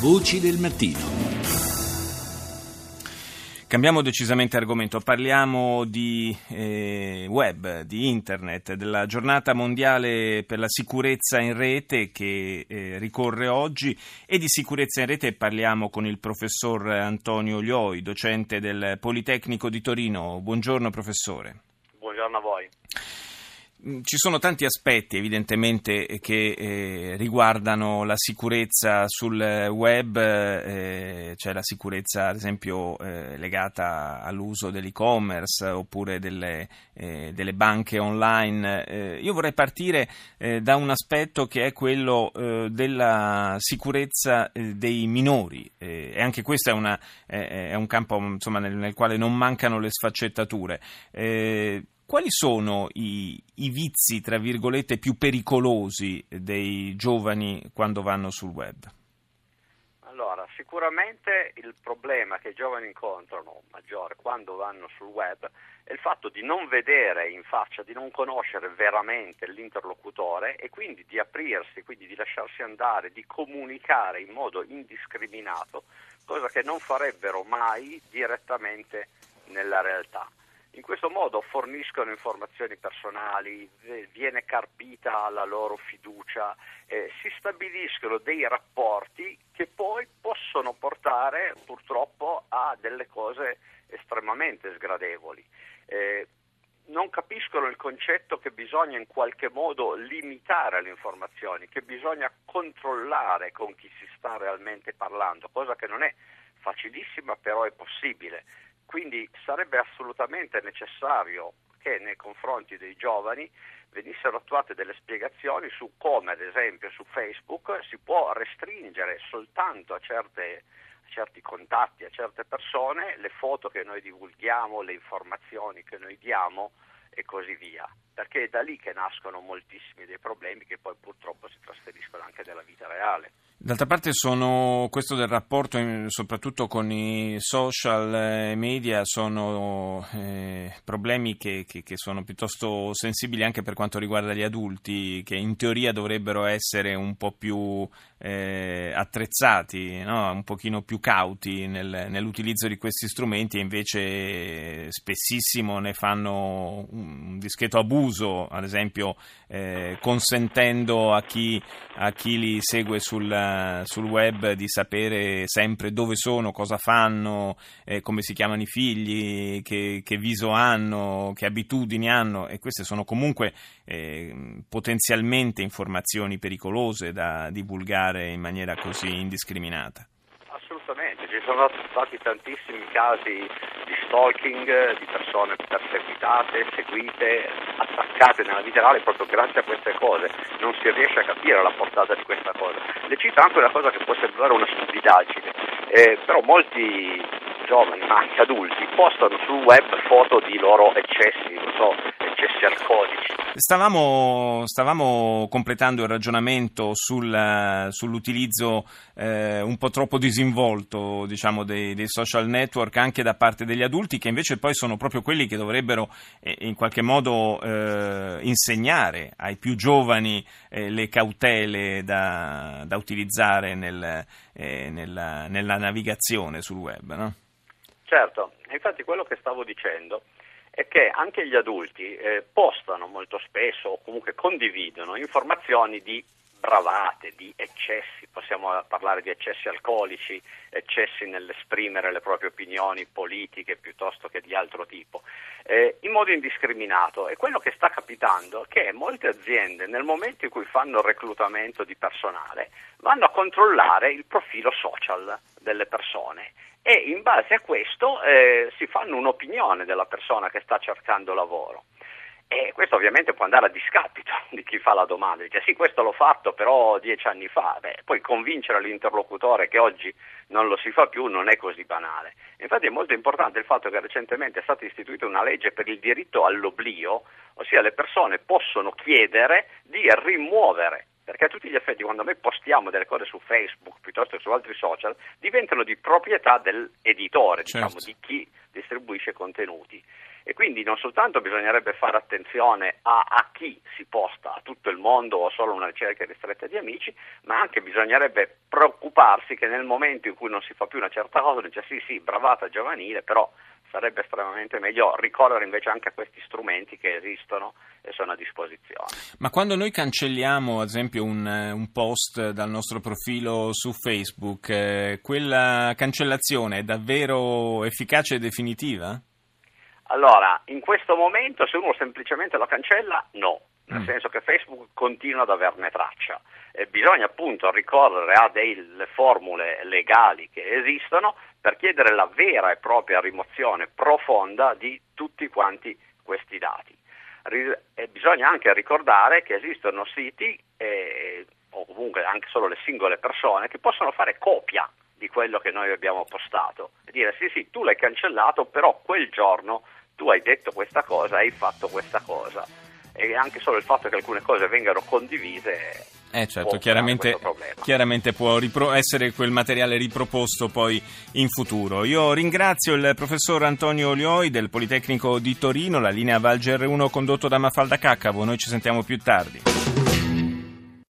Voci del mattino. Cambiamo decisamente argomento, parliamo di eh, web, di internet, della giornata mondiale per la sicurezza in rete che eh, ricorre oggi e di sicurezza in rete parliamo con il professor Antonio Lioi, docente del Politecnico di Torino. Buongiorno professore. Buongiorno a voi. Mm, ci sono tanti aspetti evidentemente che eh, riguardano la sicurezza sul web, eh, c'è la sicurezza ad esempio eh, legata all'uso dell'e-commerce oppure delle, eh, delle banche online. Eh, io vorrei partire eh, da un aspetto che è quello della sicurezza dei minori e anche questo è, una, è un campo insomma, nel, nel, quale non mancano le sfaccettature. Quali sono i, i, vizi, tra virgolette, più pericolosi dei giovani quando vanno sul web? Allora, sicuramente il problema che i giovani incontrano maggiore quando vanno sul web è il fatto di non vedere in faccia, di non conoscere veramente l'interlocutore e quindi di aprirsi, quindi di lasciarsi andare, di comunicare in modo indiscriminato, cosa che non farebbero mai direttamente nella realtà. In questo modo forniscono informazioni personali, viene carpita la loro fiducia, eh, si stabiliscono dei rapporti che poi possono portare purtroppo a delle cose estremamente sgradevoli. Eh, non capiscono il concetto che bisogna in qualche modo limitare le informazioni, che bisogna controllare con chi si sta realmente parlando, cosa che non è facilissima però è possibile. Quindi sarebbe assolutamente necessario che nei confronti dei giovani venissero attuate delle spiegazioni su come, ad esempio, su Facebook si può restringere soltanto a, certe, a certi contatti, a certe persone, le foto che noi divulghiamo, le informazioni che noi diamo e così via, perché è da lì che nascono moltissimi dei problemi che poi purtroppo si trasferiscono anche nella vita reale. D'altra parte sono, questo del rapporto soprattutto con i social eh, media sono eh, problemi che, che, che, sono piuttosto sensibili anche per quanto riguarda gli adulti che in teoria dovrebbero essere un po' più eh, attrezzati, no? un pochino più cauti nel, nell'utilizzo di questi strumenti e invece spessissimo ne fanno un discreto abuso, ad esempio eh, consentendo a chi, a chi li segue sul sul web di sapere sempre dove sono, cosa fanno, eh, come si chiamano i figli, che, che, viso hanno, che abitudini hanno e queste sono comunque eh, potenzialmente informazioni pericolose da divulgare in maniera così indiscriminata. Assolutamente, ci sono stati tantissimi casi di stalking di persone perseguitate, seguite, attaccate nella vita reale proprio grazie a queste cose. Non si riesce a capire la portata di questa cosa. Le cito anche una cosa che può sembrare una stupidaggine, eh, però molti giovani, ma anche adulti, postano sul web foto di loro eccessi, non so, eccessi alcolici. Stavamo, stavamo completando il ragionamento sul, sull'utilizzo eh, un po' troppo disinvolto diciamo, dei, dei, social network anche da parte degli adulti che invece poi sono proprio quelli che dovrebbero eh, in qualche modo eh, insegnare ai più giovani eh, le cautele da, da utilizzare nel, eh, nella, nella, navigazione sul web. No? Certo, infatti quello che stavo dicendo è che anche gli adulti eh, postano molto spesso o comunque condividono informazioni di bravate, di eccessi, possiamo parlare di eccessi alcolici, eccessi nell'esprimere le proprie opinioni politiche piuttosto che di altro tipo, eh, in modo indiscriminato. E quello che sta capitando è che molte aziende nel momento in cui fanno reclutamento di personale vanno a controllare il profilo social delle persone e in base a questo eh, si fanno un'opinione della persona che sta cercando lavoro. E questo ovviamente può andare a discapito di chi fa la domanda, dice sì questo l'ho fatto però dieci anni fa, Beh, poi convincere l'interlocutore che oggi non lo si fa più non è così banale. Infatti è molto importante il fatto che recentemente è stata istituita una legge per il diritto all'oblio, ossia le persone possono chiedere di rimuovere perché a tutti gli effetti quando noi postiamo delle cose su Facebook piuttosto che su altri social diventano di proprietà dell'editore, diciamo, certo. diciamo, di chi distribuisce contenuti e quindi non soltanto bisognerebbe fare attenzione a, a, chi si posta a tutto il mondo o solo una ricerca ristretta di amici, ma anche bisognerebbe preoccuparsi che nel momento in cui non si fa più una certa cosa, dice sì sì, bravata giovanile, però sarebbe estremamente meglio ricorrere invece anche a questi strumenti che esistono e sono a disposizione. Ma quando noi cancelliamo ad esempio un, un post dal nostro profilo su Facebook, eh, quella cancellazione è davvero efficace e definitiva? Allora, in questo momento se uno semplicemente lo cancella, no, nel mm. senso che Facebook continua ad averne traccia e bisogna appunto ricorrere a delle formule legali che esistono per chiedere la vera e propria rimozione profonda di tutti quanti questi dati. E bisogna anche ricordare che esistono siti eh, o comunque anche solo le singole persone che possono fare copia di quello che noi abbiamo postato e dire sì sì tu l'hai cancellato però quel giorno tu hai detto questa cosa, hai fatto questa cosa e anche solo il fatto che alcune cose vengano condivise eh certo, chiaramente, chiaramente, può ripro- essere quel materiale riproposto poi in futuro. Io ringrazio il professor Antonio Olioi del Politecnico di Torino, la linea Val GR1 condotto da Mafalda Caccavo, noi ci sentiamo più tardi.